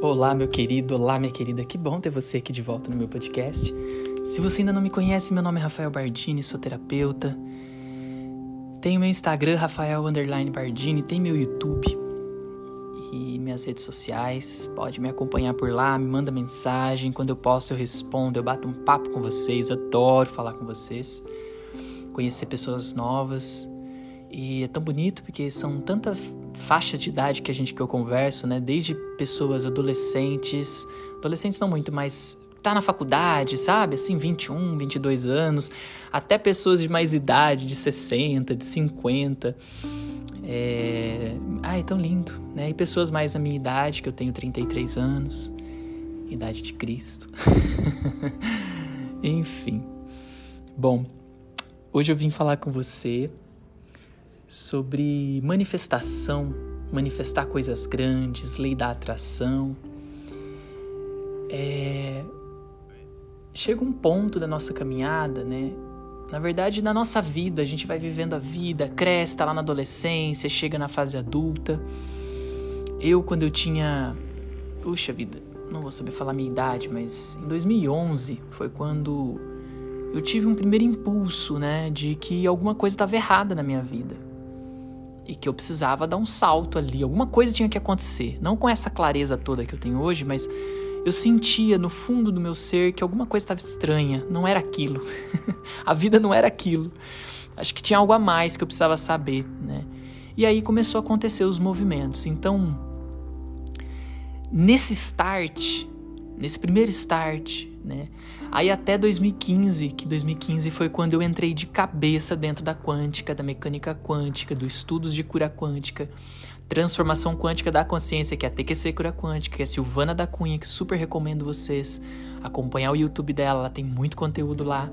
Olá, meu querido, olá, minha querida, que bom ter você aqui de volta no meu podcast. Se você ainda não me conhece, meu nome é Rafael Bardini, sou terapeuta. Tenho meu Instagram, Rafael Bardini, tem meu YouTube e minhas redes sociais. Pode me acompanhar por lá, me manda mensagem. Quando eu posso, eu respondo, eu bato um papo com vocês, adoro falar com vocês, conhecer pessoas novas. E é tão bonito porque são tantas faixas de idade que a gente que eu converso, né? Desde pessoas adolescentes, adolescentes não muito, mas tá na faculdade, sabe? Assim, 21, 22 anos, até pessoas de mais idade, de 60, de 50. É... Ai, tão lindo, né? E pessoas mais na minha idade, que eu tenho 33 anos, idade de Cristo. Enfim. Bom, hoje eu vim falar com você sobre manifestação, manifestar coisas grandes, lei da atração. É... Chega um ponto da nossa caminhada, né? Na verdade, na nossa vida, a gente vai vivendo a vida, cresce, tá lá na adolescência, chega na fase adulta. Eu, quando eu tinha. Puxa vida, não vou saber falar a minha idade, mas em 2011 foi quando eu tive um primeiro impulso, né, de que alguma coisa estava errada na minha vida e que eu precisava dar um salto ali, alguma coisa tinha que acontecer. Não com essa clareza toda que eu tenho hoje, mas eu sentia no fundo do meu ser que alguma coisa estava estranha, não era aquilo. a vida não era aquilo. Acho que tinha algo a mais que eu precisava saber, né? E aí começou a acontecer os movimentos. Então, nesse start, nesse primeiro start, né? Aí até 2015, que 2015 foi quando eu entrei de cabeça dentro da quântica, da mecânica quântica, dos estudos de cura quântica, transformação quântica da consciência, que é a TQC Cura Quântica, que é a Silvana da Cunha, que super recomendo vocês acompanhar o YouTube dela, ela tem muito conteúdo lá.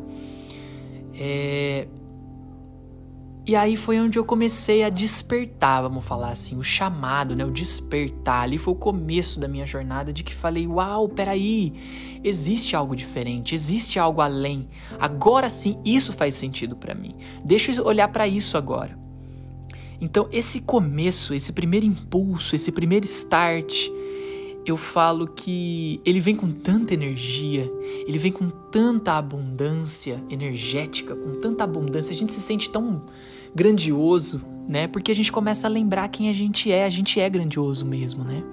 É, e aí foi onde eu comecei a despertar, vamos falar assim, o chamado, né? O despertar. Ali foi o começo da minha jornada de que falei: Uau, peraí, existe algo diferente, existe algo além. Agora sim, isso faz sentido para mim. Deixa eu olhar para isso agora. Então, esse começo, esse primeiro impulso, esse primeiro start, eu falo que ele vem com tanta energia, ele vem com tanta abundância energética, com tanta abundância, a gente se sente tão grandioso, né? Porque a gente começa a lembrar quem a gente é, a gente é grandioso mesmo, né?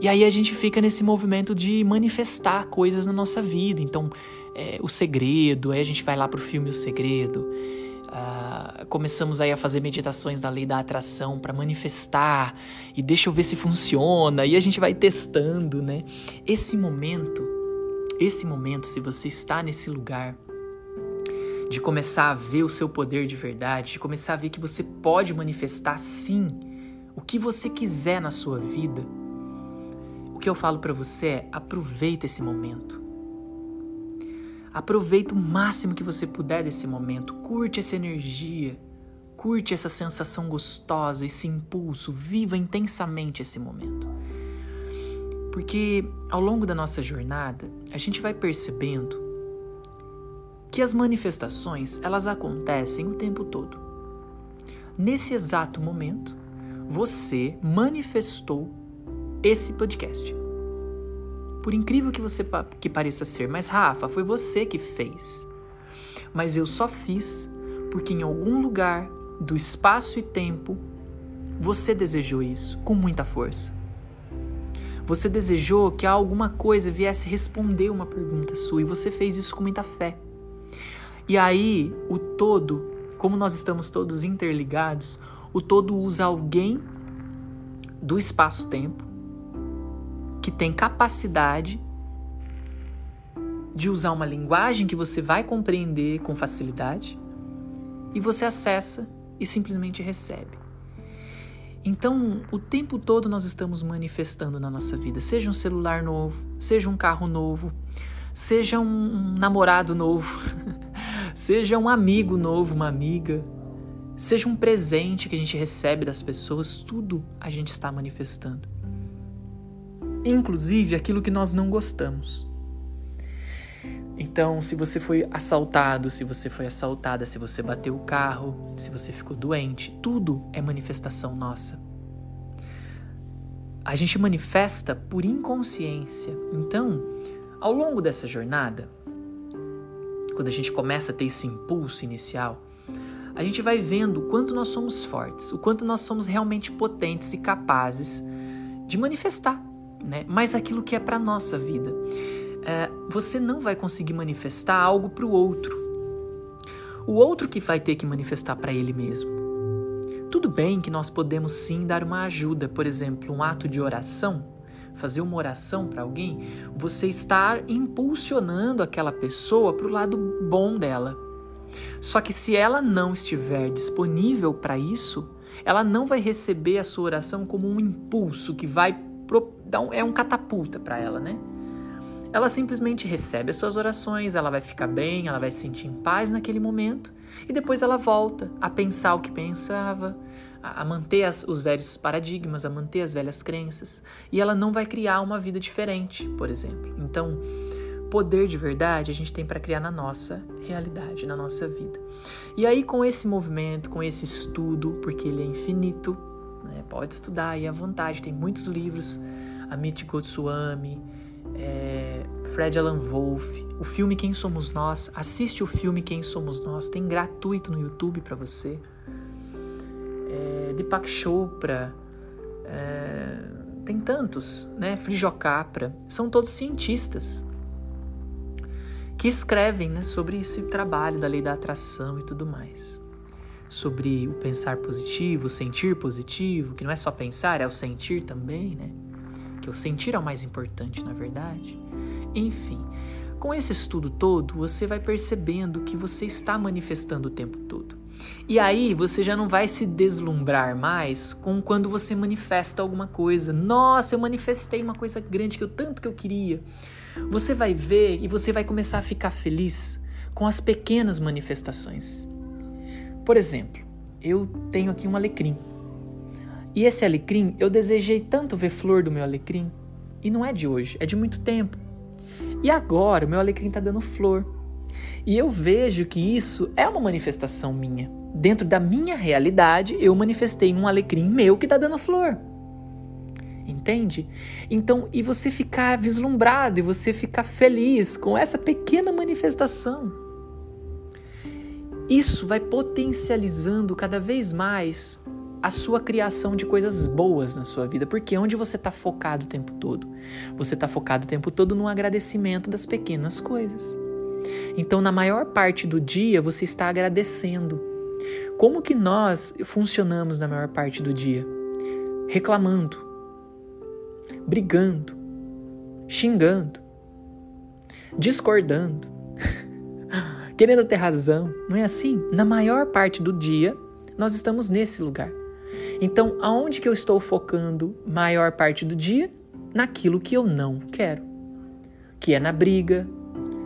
E aí a gente fica nesse movimento de manifestar coisas na nossa vida. Então, é, o segredo, aí a gente vai lá pro filme O Segredo. Uh, começamos aí a fazer meditações da lei da atração para manifestar e deixa eu ver se funciona e a gente vai testando, né? Esse momento, esse momento, se você está nesse lugar, de começar a ver o seu poder de verdade, de começar a ver que você pode manifestar sim o que você quiser na sua vida. O que eu falo para você é: aproveita esse momento. Aproveita o máximo que você puder desse momento, curte essa energia, curte essa sensação gostosa, esse impulso, viva intensamente esse momento. Porque ao longo da nossa jornada, a gente vai percebendo que as manifestações elas acontecem o tempo todo. Nesse exato momento, você manifestou esse podcast. Por incrível que você que pareça ser, mas Rafa, foi você que fez. Mas eu só fiz porque em algum lugar do espaço e tempo você desejou isso com muita força. Você desejou que alguma coisa viesse responder uma pergunta sua e você fez isso com muita fé. E aí, o todo, como nós estamos todos interligados, o todo usa alguém do espaço-tempo que tem capacidade de usar uma linguagem que você vai compreender com facilidade e você acessa e simplesmente recebe. Então, o tempo todo nós estamos manifestando na nossa vida, seja um celular novo, seja um carro novo, seja um namorado novo, Seja um amigo novo, uma amiga, seja um presente que a gente recebe das pessoas, tudo a gente está manifestando. Inclusive aquilo que nós não gostamos. Então, se você foi assaltado, se você foi assaltada, se você bateu o carro, se você ficou doente, tudo é manifestação nossa. a gente manifesta por inconsciência. Então, ao longo dessa jornada, quando a gente começa a ter esse impulso inicial, a gente vai vendo o quanto nós somos fortes, o quanto nós somos realmente potentes e capazes de manifestar, né? Mas aquilo que é para nossa vida. É, você não vai conseguir manifestar algo para o outro. O outro que vai ter que manifestar para ele mesmo. Tudo bem que nós podemos sim dar uma ajuda, por exemplo, um ato de oração, fazer uma oração para alguém, você estar impulsionando aquela pessoa para o lado bom dela. Só que se ela não estiver disponível para isso, ela não vai receber a sua oração como um impulso que vai é um catapulta para ela, né? Ela simplesmente recebe as suas orações, ela vai ficar bem, ela vai se sentir em paz naquele momento e depois ela volta a pensar o que pensava, a manter as, os velhos paradigmas, a manter as velhas crenças e ela não vai criar uma vida diferente, por exemplo. Então, poder de verdade a gente tem para criar na nossa realidade, na nossa vida. E aí, com esse movimento, com esse estudo, porque ele é infinito, né, pode estudar aí à vontade, tem muitos livros, Amit Goswami é, Fred Alan Wolfe, o filme Quem Somos Nós. Assiste o filme Quem Somos Nós, tem gratuito no YouTube para você. É, Deepak Chopra, é, tem tantos, né? Frijo Capra, são todos cientistas que escrevem né, sobre esse trabalho da lei da atração e tudo mais. Sobre o pensar positivo, o sentir positivo, que não é só pensar, é o sentir também, né? que o sentir é o mais importante, na verdade. Enfim, com esse estudo todo, você vai percebendo que você está manifestando o tempo todo. E aí você já não vai se deslumbrar mais com quando você manifesta alguma coisa. Nossa, eu manifestei uma coisa grande que eu tanto que eu queria. Você vai ver e você vai começar a ficar feliz com as pequenas manifestações. Por exemplo, eu tenho aqui um alecrim. E esse alecrim, eu desejei tanto ver flor do meu alecrim. E não é de hoje, é de muito tempo. E agora o meu alecrim está dando flor. E eu vejo que isso é uma manifestação minha. Dentro da minha realidade, eu manifestei um alecrim meu que está dando flor. Entende? Então, e você ficar vislumbrado e você ficar feliz com essa pequena manifestação. Isso vai potencializando cada vez mais a sua criação de coisas boas na sua vida, porque onde você está focado o tempo todo? Você está focado o tempo todo no agradecimento das pequenas coisas. Então, na maior parte do dia, você está agradecendo. Como que nós funcionamos na maior parte do dia? Reclamando, brigando, xingando, discordando, querendo ter razão. Não é assim? Na maior parte do dia, nós estamos nesse lugar. Então, aonde que eu estou focando maior parte do dia? Naquilo que eu não quero. Que é na briga,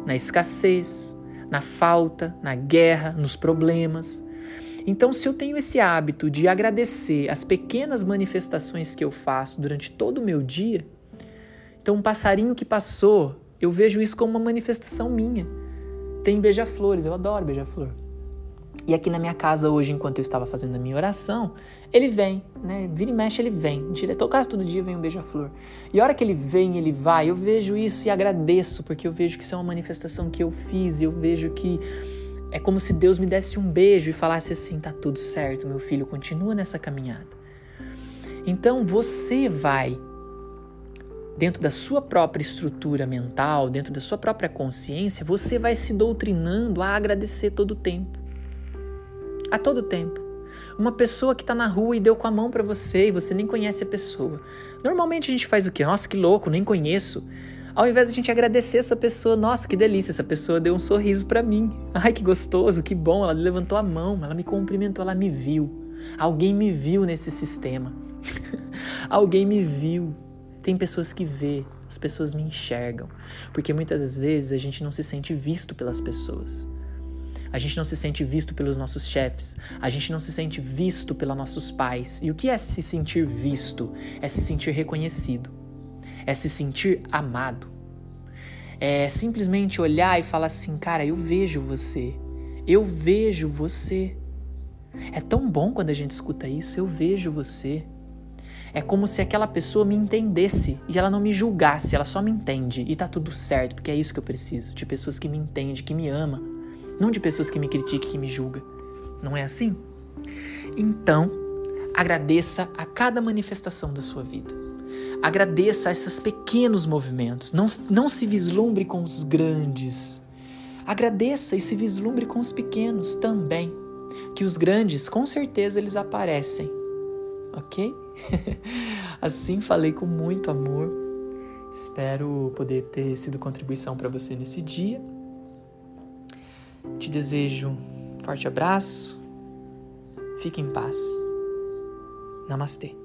na escassez, na falta, na guerra, nos problemas. Então, se eu tenho esse hábito de agradecer as pequenas manifestações que eu faço durante todo o meu dia, então um passarinho que passou, eu vejo isso como uma manifestação minha. Tem beija-flores, eu adoro beija-flor. E aqui na minha casa hoje, enquanto eu estava fazendo a minha oração, ele vem, né? Vira e mexe, ele vem. Direto, quase todo dia vem um beija-flor. E a hora que ele vem, ele vai, eu vejo isso e agradeço, porque eu vejo que isso é uma manifestação que eu fiz, eu vejo que é como se Deus me desse um beijo e falasse assim: tá tudo certo, meu filho, continua nessa caminhada. Então você vai, dentro da sua própria estrutura mental, dentro da sua própria consciência, você vai se doutrinando a agradecer todo o tempo a todo tempo. Uma pessoa que está na rua e deu com a mão para você e você nem conhece a pessoa. Normalmente a gente faz o quê? Nossa, que louco, nem conheço. Ao invés de a gente agradecer essa pessoa, nossa, que delícia, essa pessoa deu um sorriso para mim. Ai, que gostoso, que bom, ela levantou a mão, ela me cumprimentou, ela me viu. Alguém me viu nesse sistema. Alguém me viu. Tem pessoas que vê, as pessoas me enxergam, porque muitas das vezes a gente não se sente visto pelas pessoas. A gente não se sente visto pelos nossos chefes, a gente não se sente visto pelos nossos pais. E o que é se sentir visto? É se sentir reconhecido, é se sentir amado. É simplesmente olhar e falar assim: cara, eu vejo você, eu vejo você. É tão bom quando a gente escuta isso, eu vejo você. É como se aquela pessoa me entendesse e ela não me julgasse, ela só me entende e tá tudo certo, porque é isso que eu preciso, de pessoas que me entendem, que me amam, não de pessoas que me critiquem, que me julgam. Não é assim? Então, agradeça a cada manifestação da sua vida. Agradeça a esses pequenos movimentos. Não, não se vislumbre com os grandes. Agradeça e se vislumbre com os pequenos também. Que os grandes, com certeza, eles aparecem. Ok? assim falei com muito amor. Espero poder ter sido contribuição para você nesse dia. Te desejo um forte abraço. Fique em paz. Namastê.